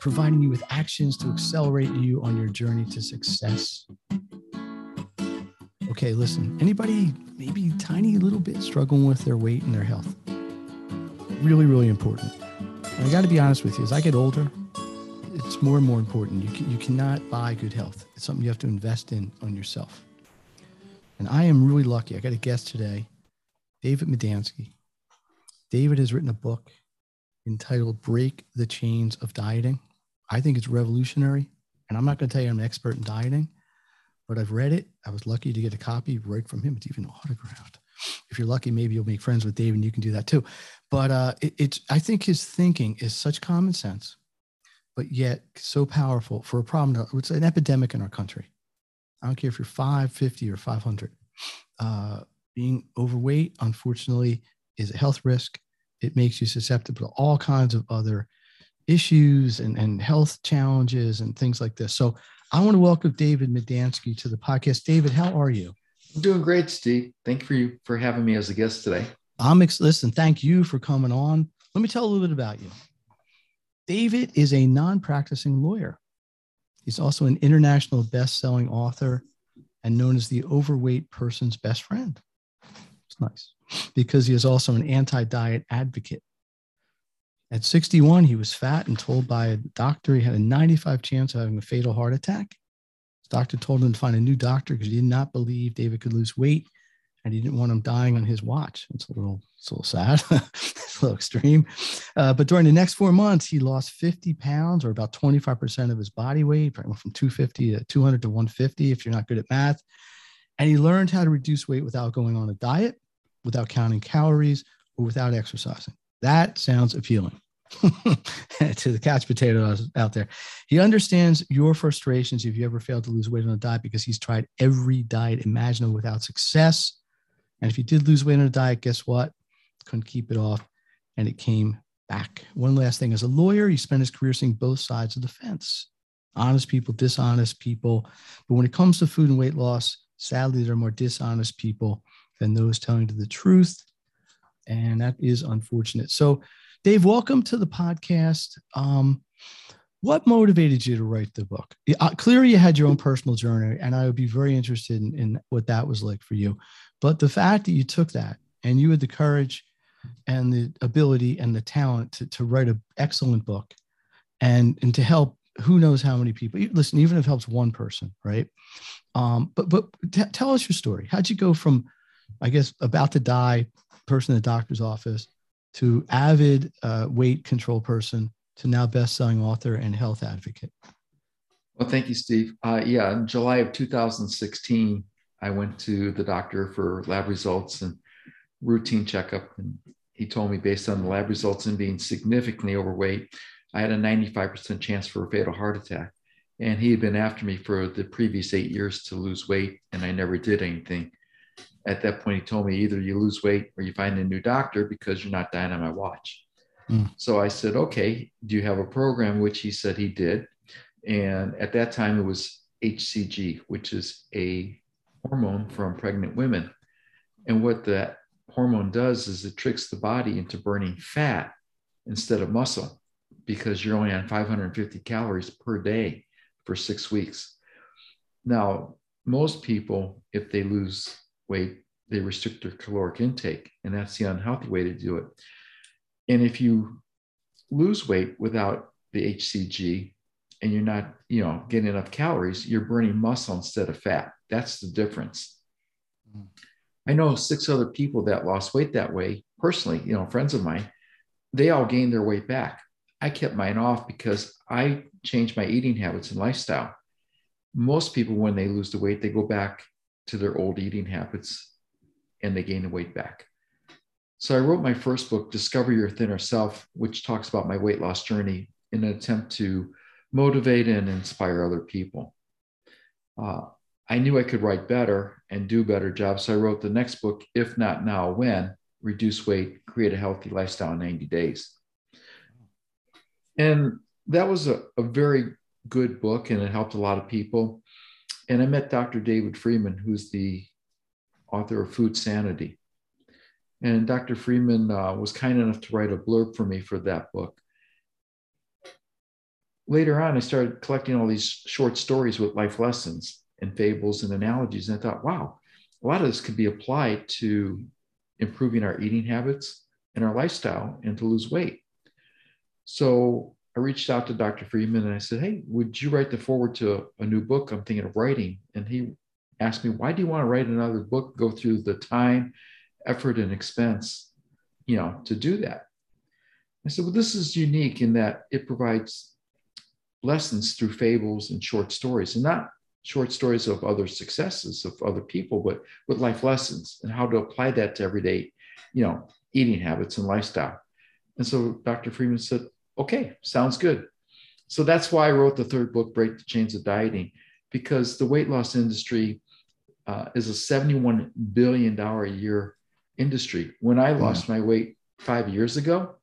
providing you with actions to accelerate you on your journey to success. Okay, listen, anybody maybe tiny little bit struggling with their weight and their health? Really, really important. And I got to be honest with you, as I get older, it's more and more important. You, can, you cannot buy good health. It's something you have to invest in on yourself. And I am really lucky. I got a guest today, David Medansky. David has written a book entitled Break the Chains of Dieting. I think it's revolutionary. And I'm not going to tell you I'm an expert in dieting, but I've read it. I was lucky to get a copy right from him. It's even autographed. If you're lucky, maybe you'll make friends with Dave and you can do that too. But uh, it, it's, I think his thinking is such common sense, but yet so powerful for a problem. It's an epidemic in our country. I don't care if you're 550 or 500. Uh, being overweight, unfortunately, is a health risk. It makes you susceptible to all kinds of other issues and, and health challenges and things like this. So I want to welcome David Medansky to the podcast. David, how are you? I'm doing great, Steve. Thank you for you for having me as a guest today. I'm ex- listen. Thank you for coming on. Let me tell a little bit about you. David is a non-practicing lawyer. He's also an international best-selling author and known as the overweight person's best friend. It's nice because he is also an anti-diet advocate. At 61, he was fat and told by a doctor he had a 95 chance of having a fatal heart attack. His doctor told him to find a new doctor because he did not believe David could lose weight and he didn't want him dying on his watch. It's a little, it's a little sad, it's a little extreme. Uh, but during the next four months, he lost 50 pounds or about 25% of his body weight, went from 250 to 200 to 150 if you're not good at math. And he learned how to reduce weight without going on a diet, without counting calories, or without exercising. That sounds appealing to the couch potatoes out there. He understands your frustrations if you ever failed to lose weight on a diet because he's tried every diet imaginable without success. And if he did lose weight on a diet, guess what? Couldn't keep it off and it came back. One last thing as a lawyer, he spent his career seeing both sides of the fence honest people, dishonest people. But when it comes to food and weight loss, sadly, there are more dishonest people than those telling the truth and that is unfortunate. So, Dave, welcome to the podcast. Um, what motivated you to write the book? Uh, clearly, you had your own personal journey, and I would be very interested in, in what that was like for you. But the fact that you took that and you had the courage and the ability and the talent to, to write an excellent book and, and to help who knows how many people listen even if it helps one person right um, but but t- tell us your story how'd you go from i guess about to die person in the doctor's office to avid uh, weight control person to now best-selling author and health advocate. Well, thank you, Steve. Uh, yeah, in July of 2016, I went to the doctor for lab results and routine checkup, and he told me based on the lab results and being significantly overweight, I had a 95% chance for a fatal heart attack. And he had been after me for the previous eight years to lose weight, and I never did anything at that point, he told me either you lose weight or you find a new doctor because you're not dying on my watch. Mm. So I said, okay, do you have a program? Which he said he did. And at that time, it was HCG, which is a hormone from pregnant women. And what that hormone does is it tricks the body into burning fat instead of muscle because you're only on 550 calories per day for six weeks. Now, most people, if they lose weight, they restrict their caloric intake, and that's the unhealthy way to do it. And if you lose weight without the HCG and you're not, you know, getting enough calories, you're burning muscle instead of fat. That's the difference. Mm. I know six other people that lost weight that way personally, you know, friends of mine, they all gained their weight back. I kept mine off because I changed my eating habits and lifestyle. Most people, when they lose the weight, they go back to their old eating habits and they gain the weight back. So I wrote my first book, Discover Your Thinner Self, which talks about my weight loss journey in an attempt to motivate and inspire other people. Uh, I knew I could write better and do better jobs. So I wrote the next book, If Not Now, When Reduce Weight, Create a Healthy Lifestyle in 90 Days. And that was a, a very good book and it helped a lot of people. And I met Dr. David Friedman, who's the author of Food Sanity. And Dr. Friedman uh, was kind enough to write a blurb for me for that book. Later on, I started collecting all these short stories with life lessons and fables and analogies. And I thought, wow, a lot of this could be applied to improving our eating habits and our lifestyle and to lose weight. So I reached out to Dr. Friedman and I said, Hey, would you write the forward to a, a, new book I'm thinking of writing? And he asked me, Why do you want to write another book? Go through the time, effort, and expense, you know, to do that. I said, Well, this is unique in that it provides lessons through fables and short stories, and not short stories of other successes of other people, but with life lessons and how to apply that to everyday, you know, eating habits and lifestyle. And so Dr. Friedman said, okay, sounds good. So that's why I wrote the third book, Break the Chains of Dieting, because the weight loss industry uh, is a $71 billion a year industry. When I lost my weight five years ago,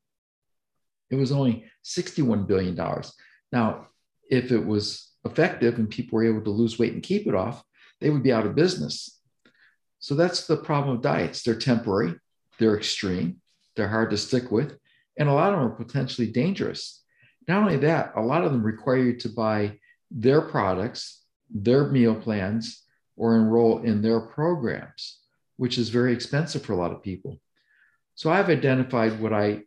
it was only $61 billion. Now, if it was effective and people were able to lose weight and keep it off, they would be out of business. So that's the problem of diets. They're temporary, they're extreme, they're hard to stick with, and a lot of them are potentially dangerous. Not only that, a lot of them require you to buy their products, their meal plans, or enroll in their programs, which is very expensive for a lot of people. So I've identified what I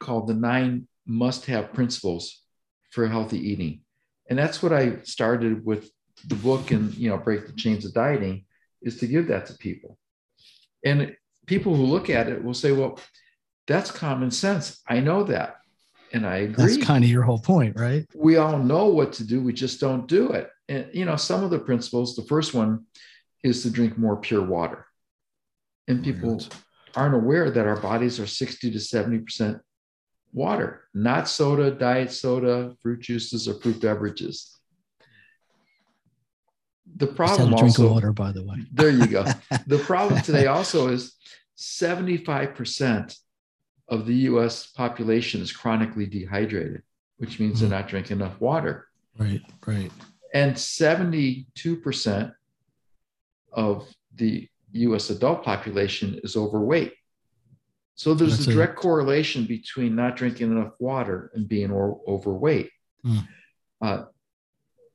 call the nine must have principles for healthy eating. And that's what I started with the book and, you know, Break the Chains of Dieting is to give that to people. And people who look at it will say, well, that's common sense. I know that. And I agree. That's kind of your whole point, right? We all know what to do. We just don't do it. And, you know, some of the principles, the first one is to drink more pure water. And oh, people aren't aware that our bodies are 60 to 70% water, not soda, diet soda, fruit juices, or fruit beverages. The problem also, drink water, by the way. there you go. the problem today also is 75% of the US population is chronically dehydrated, which means mm-hmm. they're not drinking enough water. Right, right. And 72% of the US adult population is overweight. So there's That's a direct correlation between not drinking enough water and being or, overweight. Mm. Uh,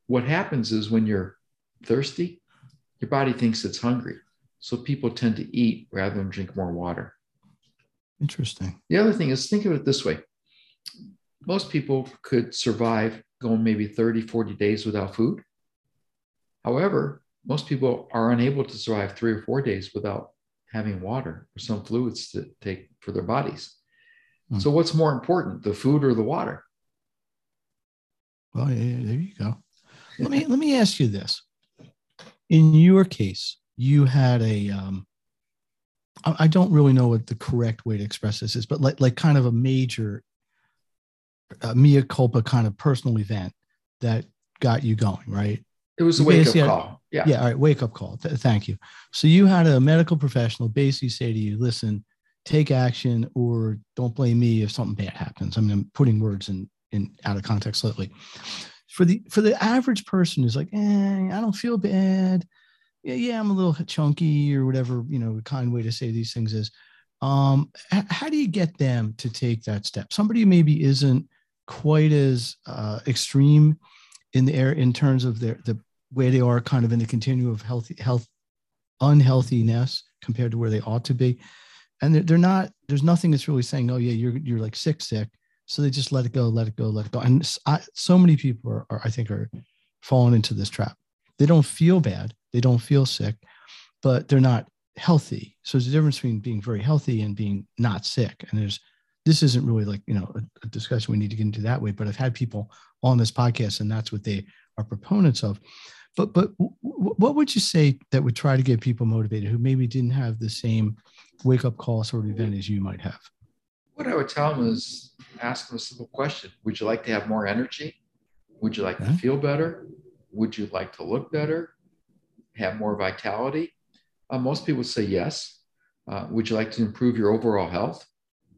what happens is when you're thirsty, your body thinks it's hungry. So people tend to eat rather than drink more water. Interesting. The other thing is think of it this way most people could survive going maybe 30, 40 days without food. However, most people are unable to survive three or four days without having water or some fluids to take for their bodies. Mm. So, what's more important, the food or the water? Well, yeah, there you go. Let me let me ask you this: In your case, you had a um, I don't really know what the correct way to express this is, but like like kind of a major uh, mea culpa kind of personal event that got you going, right? It was a wake up call. Yeah. Yeah. All right. Wake up call. Th- thank you. So you had a medical professional basically say to you, listen, take action or don't blame me if something bad happens. I mean, I'm putting words in, in out of context slightly. For the for the average person who's like, eh, I don't feel bad yeah, yeah, I'm a little chunky or whatever, you know, a kind way to say these things is. Um, how do you get them to take that step? Somebody maybe isn't quite as uh, extreme in the air in terms of their the way they are kind of in the continuum of healthy health unhealthiness compared to where they ought to be and they're, they're not there's nothing that's really saying oh yeah you're you're like sick sick so they just let it go let it go let it go and I, so many people are, are i think are falling into this trap they don't feel bad they don't feel sick, but they're not healthy. So there's a difference between being very healthy and being not sick. And there's this isn't really like you know a, a discussion we need to get into that way. But I've had people on this podcast, and that's what they are proponents of. But but w- what would you say that would try to get people motivated who maybe didn't have the same wake up call sort of event as you might have? What I would tell them is ask them a simple question Would you like to have more energy? Would you like to mm-hmm. feel better? Would you like to look better? Have more vitality? Uh, most people say yes. Uh, would you like to improve your overall health?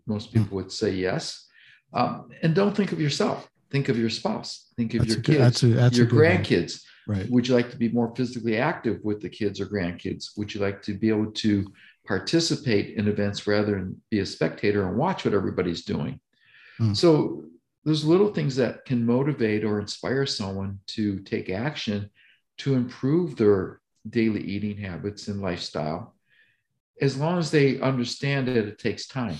Most hmm. people would say yes. Um, and don't think of yourself. Think of your spouse. Think of that's your kids, that's a, that's your grandkids. Right. Would you like to be more physically active with the kids or grandkids? Would you like to be able to participate in events rather than be a spectator and watch what everybody's doing? Mm. So there's little things that can motivate or inspire someone to take action to improve their daily eating habits and lifestyle as long as they understand that it takes time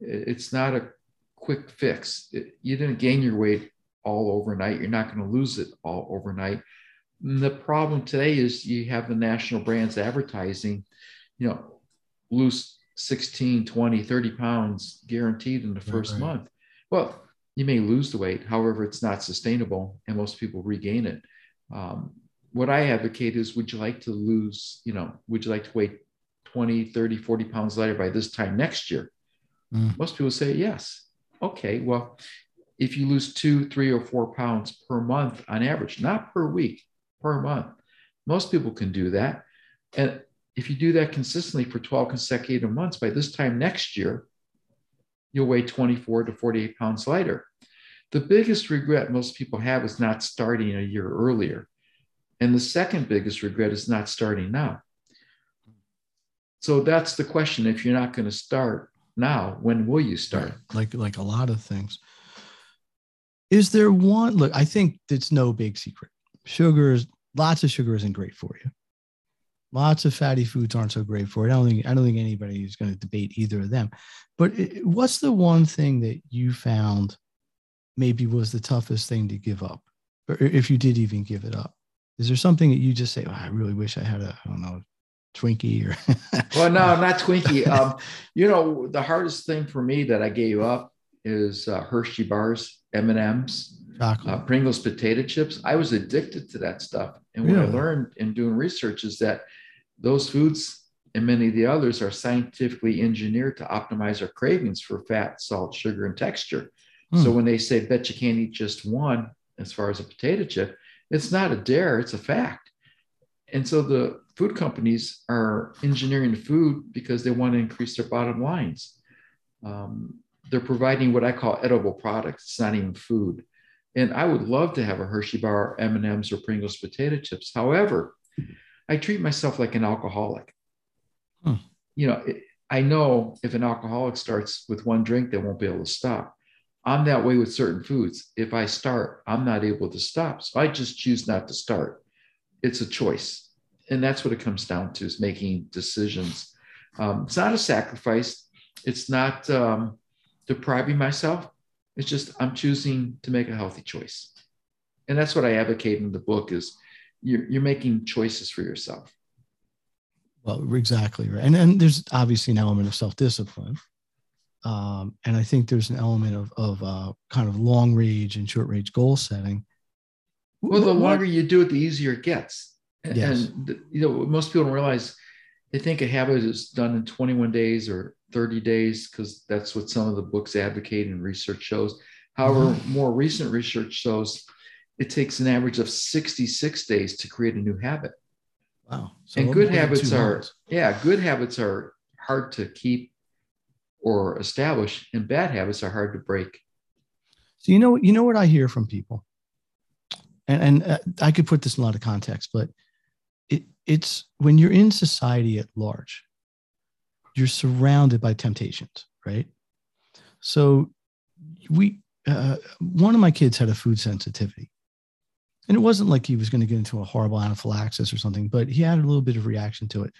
it's not a quick fix you didn't gain your weight all overnight you're not going to lose it all overnight and the problem today is you have the national brands advertising you know lose 16 20 30 pounds guaranteed in the first right, right. month well you may lose the weight. However, it's not sustainable and most people regain it. Um, what I advocate is would you like to lose, you know, would you like to weigh 20, 30, 40 pounds lighter by this time next year? Mm. Most people say yes. Okay, well, if you lose two, three, or four pounds per month on average, not per week, per month, most people can do that. And if you do that consistently for 12 consecutive months, by this time next year, you'll weigh 24 to 48 pounds lighter. The biggest regret most people have is not starting a year earlier. And the second biggest regret is not starting now. So that's the question. If you're not going to start now, when will you start? Like like a lot of things. Is there one look, I think it's no big secret. Sugar is lots of sugar isn't great for you. Lots of fatty foods aren't so great for it. I don't think I don't think anybody is going to debate either of them. But it, what's the one thing that you found maybe was the toughest thing to give up, or if you did even give it up? Is there something that you just say, oh, "I really wish I had a I don't know Twinkie or well, no, not Twinkie. Um, you know, the hardest thing for me that I gave up is uh, Hershey bars, M and M's, uh, Pringles potato chips. I was addicted to that stuff, and what I learned in doing research is that those foods and many of the others are scientifically engineered to optimize our cravings for fat, salt, sugar, and texture. Hmm. So when they say, bet you can't eat just one as far as a potato chip, it's not a dare, it's a fact. And so the food companies are engineering food because they want to increase their bottom lines. Um, they're providing what I call edible products. It's not even food. And I would love to have a Hershey bar, M&Ms, or Pringles potato chips. However, I treat myself like an alcoholic. Hmm. You know, it, I know if an alcoholic starts with one drink, they won't be able to stop. I'm that way with certain foods. If I start, I'm not able to stop. So I just choose not to start. It's a choice. And that's what it comes down to is making decisions. Um, it's not a sacrifice. It's not um, depriving myself. It's just I'm choosing to make a healthy choice. And that's what I advocate in the book is you're, you're making choices for yourself. Well, exactly right. And, and there's obviously an element of self-discipline. Um, and I think there's an element of, of uh, kind of long range and short range goal setting. Well, the longer you do it, the easier it gets. And, yes. and you know, most people don't realize they think a habit is done in 21 days or 30 days because that's what some of the books advocate and research shows. However, mm-hmm. more recent research shows it takes an average of 66 days to create a new habit. Wow. So and good habits are, yeah, good habits are hard to keep or establish, and bad habits are hard to break. So you know, you know what I hear from people, and and uh, I could put this in a lot of context, but it it's when you're in society at large, you're surrounded by temptations, right? So we, uh, one of my kids had a food sensitivity, and it wasn't like he was going to get into a horrible anaphylaxis or something, but he had a little bit of reaction to it.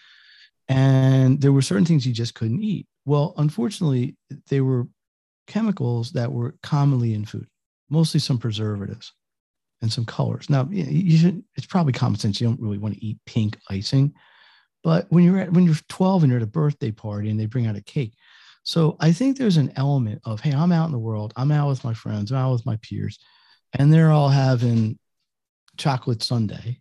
And there were certain things he just couldn't eat. Well, unfortunately, they were chemicals that were commonly in food, mostly some preservatives and some colors. Now, you should, it's probably common sense. You don't really want to eat pink icing, but when you're at, when you're 12 and you're at a birthday party and they bring out a cake. So I think there's an element of, Hey, I'm out in the world. I'm out with my friends. I'm out with my peers and they're all having chocolate sundae.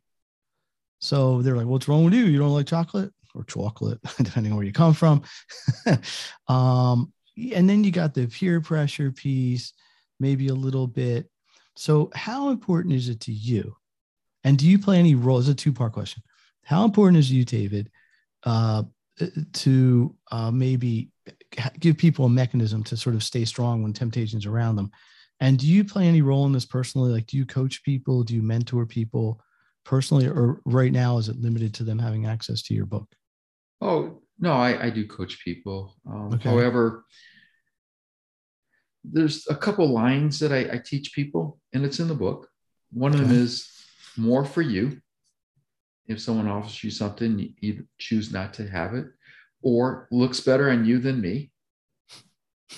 So they're like, what's wrong with you? You don't like chocolate or chocolate, depending on where you come from. um, and then you got the peer pressure piece, maybe a little bit. So, how important is it to you? And do you play any role? It's a two part question. How important is you, David, uh, to uh, maybe give people a mechanism to sort of stay strong when temptations around them? And do you play any role in this personally? Like, do you coach people? Do you mentor people personally? Or right now, is it limited to them having access to your book? Oh, no, I, I do coach people. Um, okay. However, there's a couple lines that I, I, teach people, and it's in the book. One of them is more for you. If someone offers you something, you, you choose not to have it, or looks better on you than me,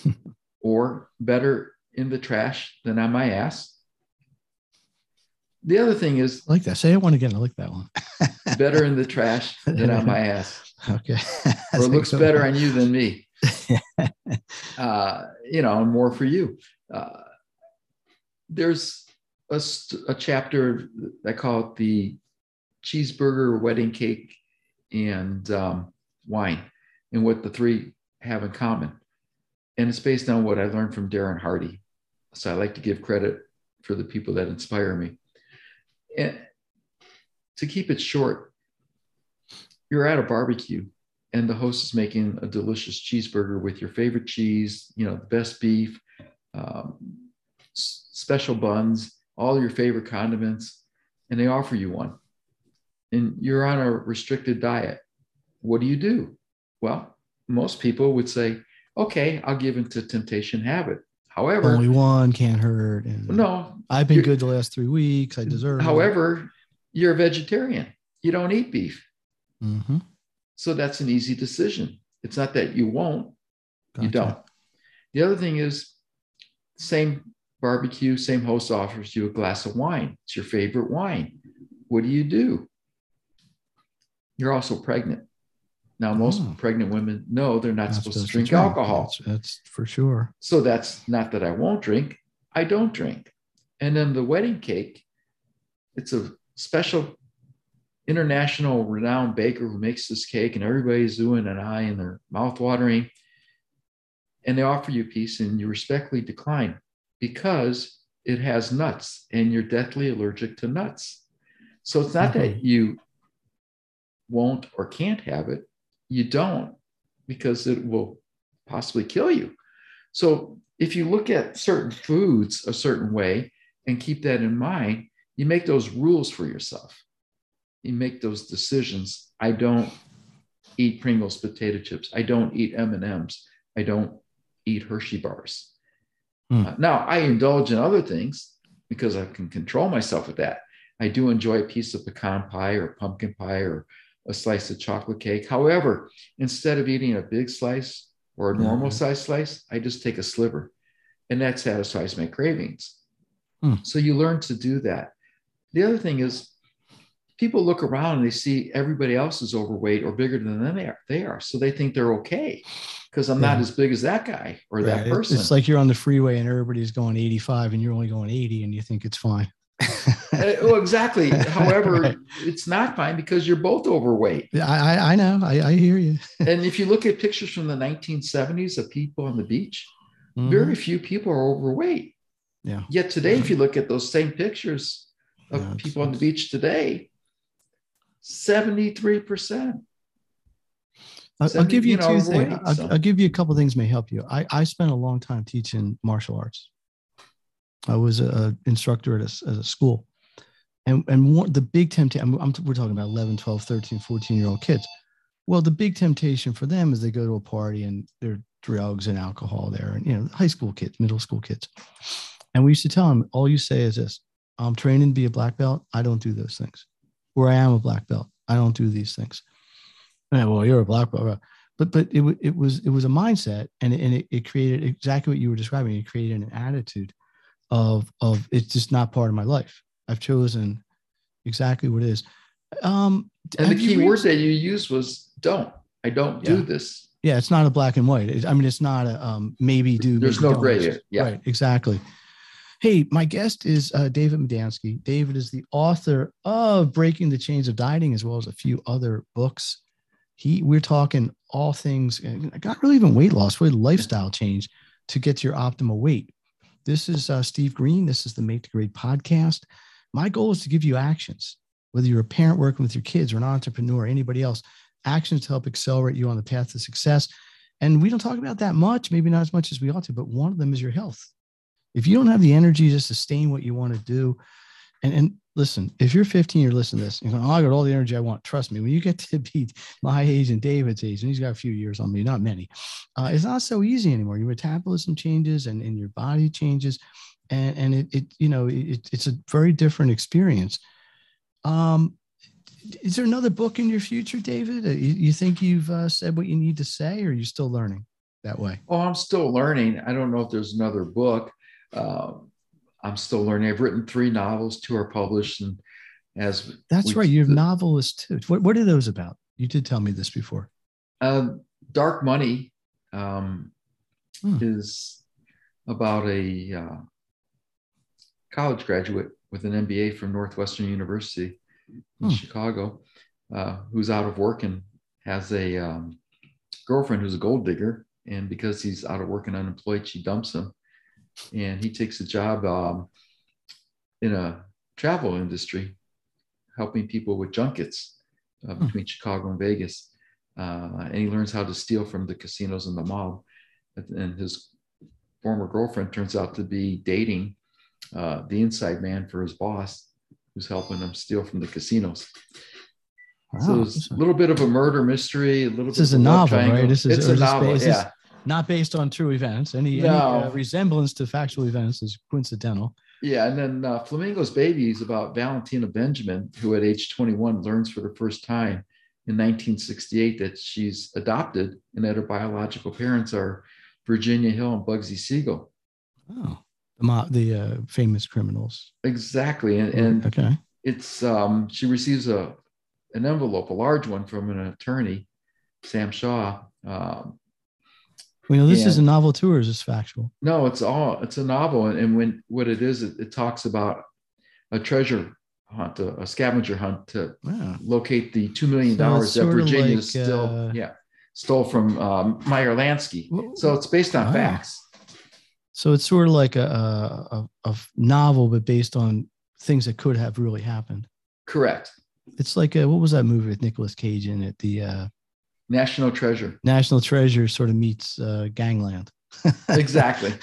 or better in the trash than on my ass. The other thing is I like that. Say it one again. I like that one. better in the trash than on my ass. Okay. or it looks so. better on you than me. uh, you know, more for you. Uh, there's a, a chapter I call it the cheeseburger, wedding cake, and um, wine, and what the three have in common. And it's based on what I learned from Darren Hardy. So I like to give credit for the people that inspire me. And to keep it short, you're at a barbecue and the host is making a delicious cheeseburger with your favorite cheese, you know, the best beef, um, s- special buns, all your favorite condiments, and they offer you one. And you're on a restricted diet. What do you do? Well, most people would say, okay, I'll give in to temptation, have it. However, only one can't hurt. And no, I've been good the last three weeks. I deserve. However, it. you're a vegetarian. You don't eat beef. Mm-hmm. So that's an easy decision. It's not that you won't, gotcha. you don't. The other thing is, same barbecue, same host offers you a glass of wine. It's your favorite wine. What do you do? You're also pregnant. Now, most oh. pregnant women know they're not, not supposed, supposed, to drink, to drink. alcohol. That's, that's, for sure. So that's not that I won't drink. I don't drink. And then the wedding cake, it's a special international renowned baker who makes this cake, and everybody's doing an eye and their mouth watering. And they offer you a piece, and you respectfully decline because it has nuts, and you're deathly allergic to nuts. So it's not mm-hmm. that you won't or can't have it, you don't because it will possibly kill you. So if you look at certain foods a certain way and keep that in mind, you make those rules for yourself you make those decisions. I don't eat Pringles potato chips. I don't eat M&Ms. I don't eat Hershey bars. Mm. Uh, now, I indulge in other things because I can control myself with that. I do enjoy a piece of pecan pie or pumpkin pie or a slice of chocolate cake. However, instead of eating a big slice or a normal mm-hmm. size slice, I just take a sliver and that satisfies my cravings. Mm. So you learn to do that. The other thing is people look around and they see everybody else is overweight or bigger than them they are. They are. So they think they're okay because I'm yeah. not as big as that guy or right. that person. It's like you're on the freeway and everybody's going 85 and you're only going 80 and you think it's fine. Uh, well, exactly. However, right. it's not fine because you're both overweight. I, I, I know. I, I hear you. and if you look at pictures from the 1970s of people on the beach, mm-hmm. very few people are overweight. Yeah. Yet today, if you look at those same pictures of yeah, people on the beach today, 73%. I'll, I'll give you, you know, two things. I'll. I'll, give you a couple things may help you. I, I spent a long time teaching martial arts. I was an instructor at a, at a school. And, and one, the big temptation, I'm, we're talking about 11, 12, 13, 14 year old kids. Well, the big temptation for them is they go to a party and there are drugs and alcohol there, and you know, high school kids, middle school kids. And we used to tell them, all you say is this I'm training to be a black belt. I don't do those things where I am a black belt. I don't do these things. And, well, you're a black belt. But but it, it was it was a mindset and, and it, it created exactly what you were describing. It created an attitude of of it's just not part of my life. I've chosen exactly what it is. Um, and the key words that you used was don't. I don't yeah. do this. Yeah, it's not a black and white. It, I mean, it's not a um, maybe do. There's maybe no gray here. Yeah, right. Exactly. Hey, my guest is uh, David Medansky. David is the author of Breaking the Chains of Dieting, as well as a few other books. He, we're talking all things, not really even weight loss, really lifestyle change to get to your optimal weight. This is uh, Steve Green. This is the Make the Grade podcast. My goal is to give you actions, whether you're a parent working with your kids or an entrepreneur, or anybody else, actions to help accelerate you on the path to success. And we don't talk about that much, maybe not as much as we ought to, but one of them is your health. If you don't have the energy to sustain what you want to do, and, and listen, if you're 15, you're listening to this, you're going, oh, I got all the energy I want. Trust me, when you get to be my age and David's age, and he's got a few years on me, not many, uh, it's not so easy anymore. Your metabolism changes and, and your body changes. And, and it, it, you know, it, it's a very different experience. Um, is there another book in your future, David? You, you think you've uh, said what you need to say, or are you still learning that way? Oh, I'm still learning. I don't know if there's another book. Uh, I'm still learning. I've written three novels, two are published, and as that's right, you're a novelist too. What what are those about? You did tell me this before. Uh, Dark Money um, hmm. is about a uh, college graduate with an MBA from Northwestern University in hmm. Chicago, uh, who's out of work and has a um, girlfriend who's a gold digger. And because he's out of work and unemployed, she dumps him. And he takes a job um, in a travel industry, helping people with junkets uh, hmm. between Chicago and Vegas. Uh, and he learns how to steal from the casinos and the mob. And his former girlfriend turns out to be dating uh, the inside man for his boss who's helping him steal from the casinos. Wow. So it's a little bit of a murder mystery. A little. This is a novel, right? This is it's a novel. Yeah. Not based on true events. Any, no. any uh, resemblance to factual events is coincidental. Yeah, and then uh, Flamingo's Baby is about Valentina Benjamin, who at age 21 learns for the first time in 1968 that she's adopted and that her biological parents are Virginia Hill and Bugsy Siegel. Oh the the uh, famous criminals. Exactly, and, and okay, it's um, she receives a an envelope, a large one from an attorney, Sam Shaw. Um, you know, this and, is a novel too, or is this factual? No, it's all it's a novel, and, and when what it is, it, it, talks about a treasure hunt, a, a scavenger hunt to locate the two million dollars so that Virginia like, still, uh, yeah, stole from um, Meyer Lansky. Well, so it's based on wow. facts. So it's sort of like a, a, a novel, but based on things that could have really happened. Correct. It's like a, what was that movie with Nicolas Cage in it? The uh, National Treasure. National Treasure sort of meets uh, Gangland. exactly.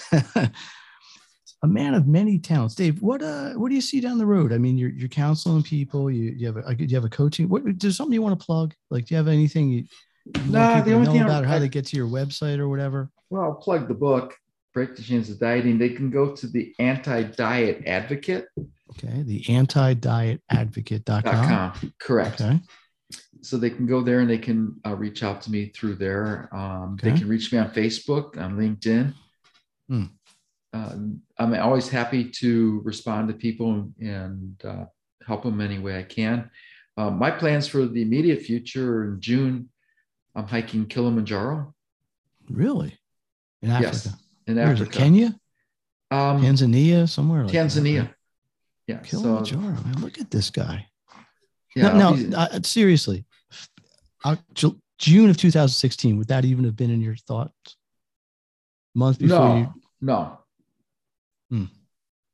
a man of many talents. Dave, what uh, what do you see down the road? I mean, you're you're counseling people. You you have a you have a coaching. What there's something you want to plug? Like, do you have anything you, you nah, the only know thing about I, how to get to your website or whatever? Well, I'll plug the book break the chains of dieting, they can go to the anti-diet advocate. Okay, the anti-dietadvocate.com. Correct. Okay. So they can go there and they can uh, reach out to me through there. Um, okay. They can reach me on Facebook, on LinkedIn. Uh, I'm always happy to respond to people and uh, help them any way I can. Um, my plans for the immediate future in June, I'm hiking Kilimanjaro. Really? In Africa? Yes in Where Africa. Kenya? Um, Tanzania, somewhere like Tanzania. That, Yeah. Kilimanjaro. So, man, look at this guy. Yeah. No, no uh, seriously. June of 2016, would that even have been in your thoughts? Month before no, you? No. Hmm.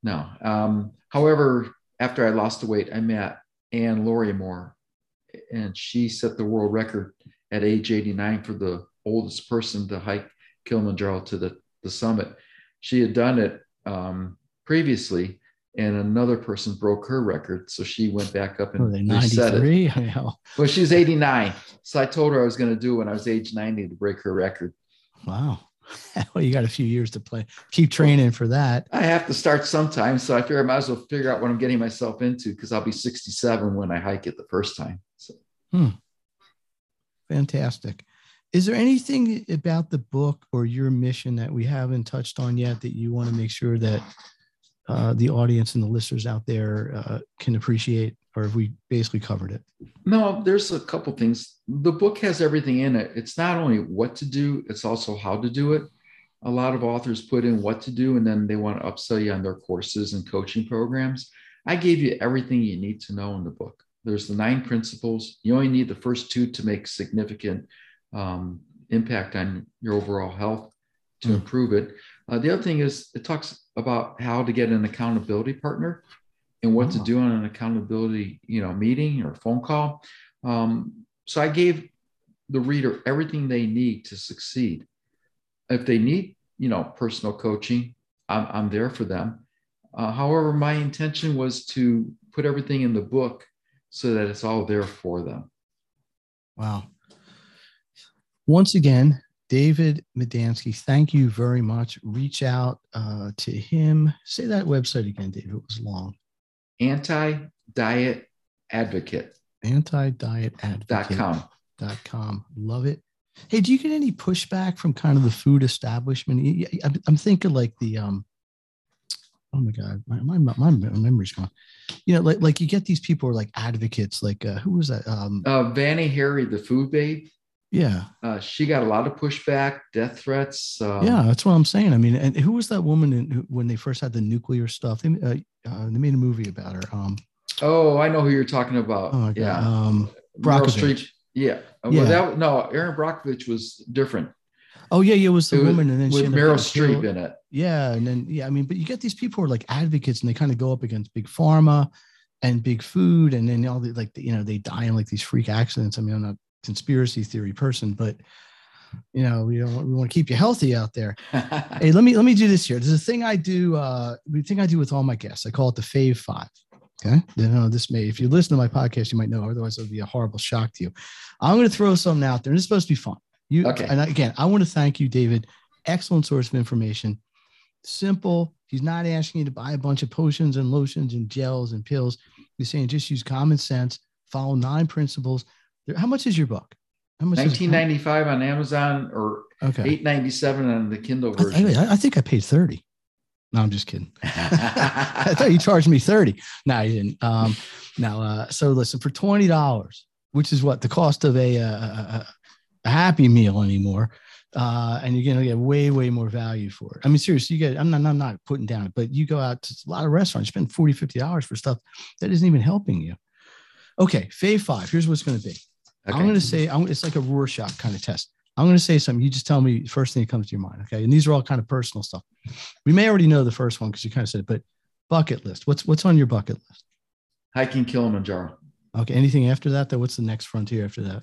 No. Um, however, after I lost the weight, I met Anne Lorimor, and she set the world record at age 89 for the oldest person to hike Kilimanjaro to the the summit. She had done it um, previously, and another person broke her record. So she went back up and reset it. well, she's 89. So I told her I was going to do when I was age 90 to break her record. Wow. well, you got a few years to play. Keep training for that. I have to start sometime. So I figure I might as well figure out what I'm getting myself into because I'll be 67 when I hike it the first time. So. Hmm. Fantastic. Is there anything about the book or your mission that we haven't touched on yet that you want to make sure that uh, the audience and the listeners out there uh, can appreciate, or have we basically covered it? No, there's a couple things. The book has everything in it. It's not only what to do, it's also how to do it. A lot of authors put in what to do and then they want to upsell you on their courses and coaching programs. I gave you everything you need to know in the book. There's the nine principles. You only need the first two to make significant um, impact on your overall health to mm. improve it. Uh, the other thing is it talks about how to get an accountability partner and what oh. to do on an accountability, you know, meeting or phone call. Um, so I gave the reader everything they need to succeed. If they need, you know, personal coaching, I'm, I'm there for them. Uh, however, my intention was to put everything in the book so that it's all there for them. Wow. Once again, David Medansky, thank you very much. Reach out uh, to him. Say that website again, David. It was long. Anti Diet Advocate. Anti Diet Advocate. com. Dot com. Love it. Hey, do you get any pushback from kind of the food establishment? I'm thinking like the um, oh my god, my my, my memory's gone. You know, like like you get these people who are like advocates, like uh, who was that? Um, uh, Vani Hari, the food babe. Yeah, uh, she got a lot of pushback, death threats. Um, yeah, that's what I'm saying. I mean, and who was that woman in, who, when they first had the nuclear stuff? They uh, uh, they made a movie about her. Um, oh, I know who you're talking about. Oh my god, yeah, um, Brockovich. Yeah. Uh, well, that no, Erin Brockovich was different. Oh yeah, yeah, it was the it woman, was, and then with Meryl Streep in it. Yeah, and then yeah, I mean, but you get these people who are like advocates, and they kind of go up against big pharma and big food, and then all the like, you know, they die in like these freak accidents. I mean, I'm not conspiracy theory person, but you know, we don't we want to keep you healthy out there. hey, let me let me do this here. There's a thing I do. Uh, the thing I do with all my guests. I call it the Fave Five. Okay. You know, this may, if you listen to my podcast, you might know, otherwise it would be a horrible shock to you. I'm going to throw something out there and it's supposed to be fun. You, okay. And again, I want to thank you, David. Excellent source of information. Simple. He's not asking you to buy a bunch of potions and lotions and gels and pills. He's saying just use common sense, follow nine principles. How much is your book? How much 1995 on Amazon or okay. 897 on the Kindle version. I, I, I think I paid 30. No, I'm just kidding. I thought you charged me 30. No, you didn't. Um, now, uh, so listen, for $20, which is what the cost of a, a, a, a Happy Meal anymore. Uh, and you're going to get way, way more value for it. I mean, seriously, you get, I'm not, I'm not putting down it, but you go out to a lot of restaurants, spend 40, 50 dollars for stuff that isn't even helping you. Okay. Fave five. Here's what's going to be. Okay. I'm going to say, I'm, it's like a Rorschach kind of test. I'm going to say something. You just tell me the first thing that comes to your mind. Okay. And these are all kind of personal stuff. We may already know the first one because you kind of said it, but bucket list. What's what's on your bucket list? Hiking Kilimanjaro. Okay. Anything after that? Though, what's the next frontier after that?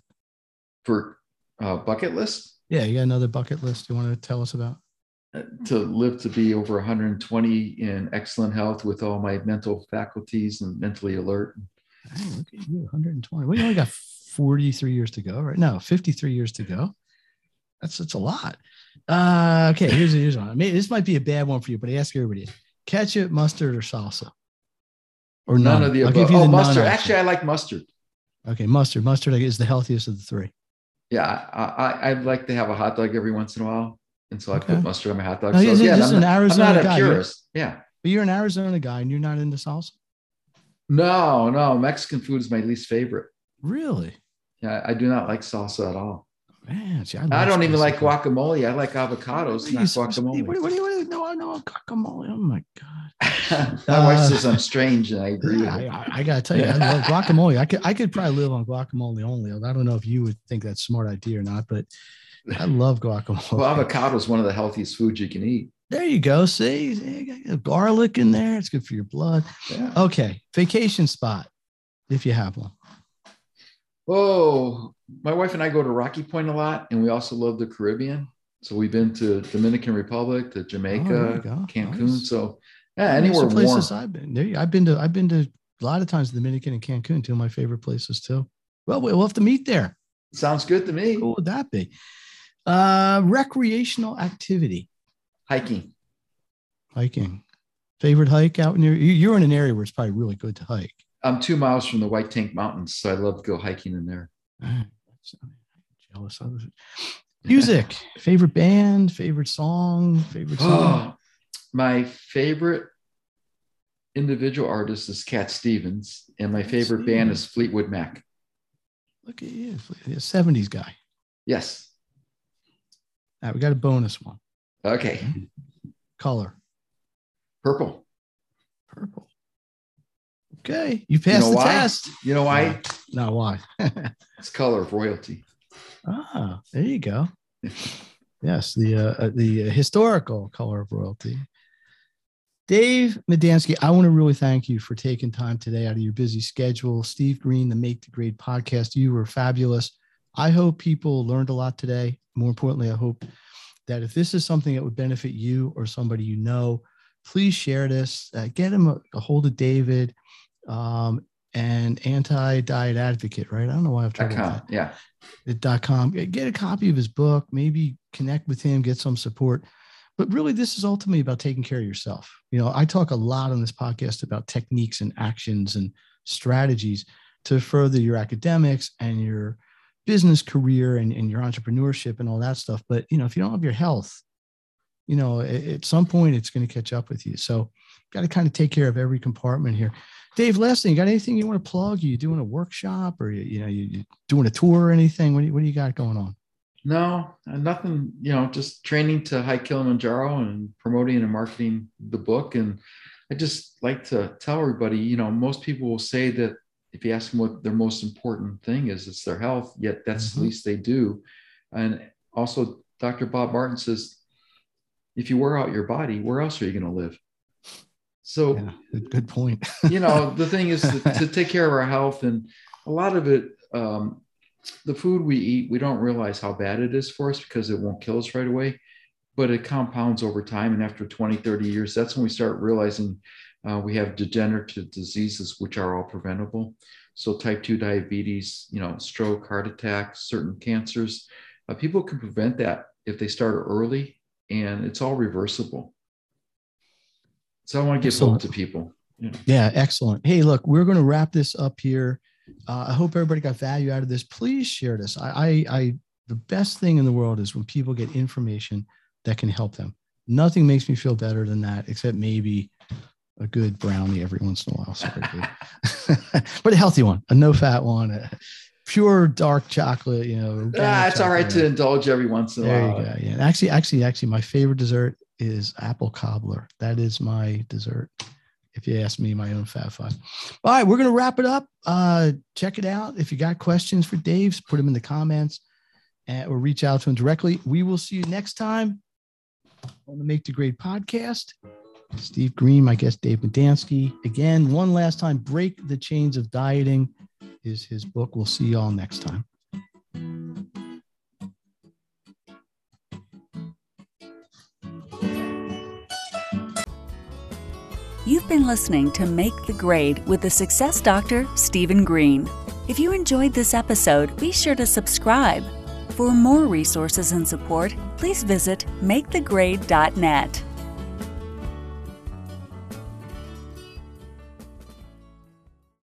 For uh, bucket list? Yeah, you got another bucket list you want to tell us about? Uh, to live to be over 120 in excellent health with all my mental faculties and mentally alert. Hey, look at you, 120. We only got 43 years to go, right? No, 53 years to go. That's that's a lot. Uh, okay, here's here's one. I mean, this might be a bad one for you, but I ask everybody: ketchup, mustard, or salsa, or none, none of the I'll above. oh, mustard. Actually, I like mustard. Okay, mustard. Mustard is the healthiest of the three. Yeah, I, I would like to have a hot dog every once in a while, and so I okay. put mustard on my hot dog. No, so yeah, I'm, an Arizona I'm not a purist. You're, yeah, but you're an Arizona guy, and you're not into salsa. No, no, Mexican food is my least favorite. Really? Yeah, I do not like salsa at all. Man, see, I, I don't even like guacamole. I like avocados, not guacamole. What, what, what, no, no, guacamole. Oh my god. my uh, wife says I'm strange, and I agree. Yeah, I, I, gotta tell you, I love guacamole. I could, I could probably live on guacamole only. I don't know if you would think that's a smart idea or not, but I love guacamole. Well, avocado is one of the healthiest foods you can eat. There you go. See, you got garlic in there. It's good for your blood. Yeah. Okay, vacation spot if you have one. Oh, my wife and I go to Rocky Point a lot, and we also love the Caribbean. So we've been to Dominican Republic, to Jamaica, oh, Cancun. Nice. So yeah, anywhere places warm. I've been. There, I've been to I've been to a lot of times Dominican and Cancun, two of my favorite places too. Well, we'll have to meet there. Sounds good to me. How cool would that be? Uh, recreational activity. Hiking. Hiking. Favorite hike out near you. you're in an area where it's probably really good to hike. I'm two miles from the White Tank Mountains, so I love to go hiking in there. jealous of it. Music, favorite band, favorite song, favorite oh, song. Oh, my favorite individual artist is Cat Stevens, and my favorite Stevens. band is Fleetwood Mac. Look at you, a 70s guy. Yes. All right, we got a bonus one. Okay. Color. Purple. Purple. Okay, you passed know the why? test. You know why? Not why? It's color of royalty. ah, there you go. Yes, the uh, uh, the historical color of royalty. Dave Medansky, I want to really thank you for taking time today out of your busy schedule. Steve Green, the Make the Grade podcast, you were fabulous. I hope people learned a lot today. More importantly, I hope that if this is something that would benefit you or somebody you know, please share this. Uh, get him a, a hold of David um, and Anti Diet Advocate, right? I don't know why I've com. that Yeah. dot com. Get a copy of his book, maybe connect with him, get some support. But really, this is ultimately about taking care of yourself. You know, I talk a lot on this podcast about techniques and actions and strategies to further your academics and your business career and, and your entrepreneurship and all that stuff. But, you know, if you don't have your health, you know, at, at some point it's going to catch up with you. So, got to kind of take care of every compartment here. Dave, last thing, you got anything you want to plug? Are you doing a workshop or you, you know, you, doing a tour or anything? What do you, what do you got going on? No, uh, nothing, you know, just training to hike Kilimanjaro and promoting and marketing the book. And I just like to tell everybody, you know, most people will say that if you ask them what their most important thing is, it's their health, yet that's Mhm. the least they do. And also, Dr. Bob Martin says, if you wear out your body, where else are you going to live? So, Yeah, good- point. you know the thing is to, to take care of our health and a lot of it um, the food we eat we don't realize how bad it is for us because it won't kill us right away but it compounds over time. And after 20 30 years that's when we start realizing uh, we have degenerative diseases which are all preventable. So type 2 diabetes you know stroke heart attack certain cancers uh, people can prevent that if they start early and it's all reversible so i want to give hope to people Yeah, excellent. Hey, look, we're going to wrap this up here. Uh, I hope everybody got value out of this. Please share this. I, I, I, the best thing in the world is when people get information that can help them. Nothing makes me feel better than that, except maybe a good brownie every once in a while. But a healthy one, a no fat one, a pure dark chocolate. You know, Ah, it's all right to indulge every once in a There you while. go. Yeah. Actually, actually, actually, my favorite dessert is apple cobbler. That is my dessert. If you ask me, my own Fab Five. All right, we're gonna wrap it up. Uh, check it out. If you got questions for Dave's, put them in the comments, and, or reach out to him directly. We will see you next time on the Make the Grade podcast. Steve Green, my guest Dave Medansky. Again, one last time, break the chains of dieting is his book. We'll see y'all next time. You've been listening to Make the Grade with the success doctor, Stephen Green. If you enjoyed this episode, be sure to subscribe. For more resources and support, please visit makethegrade.net.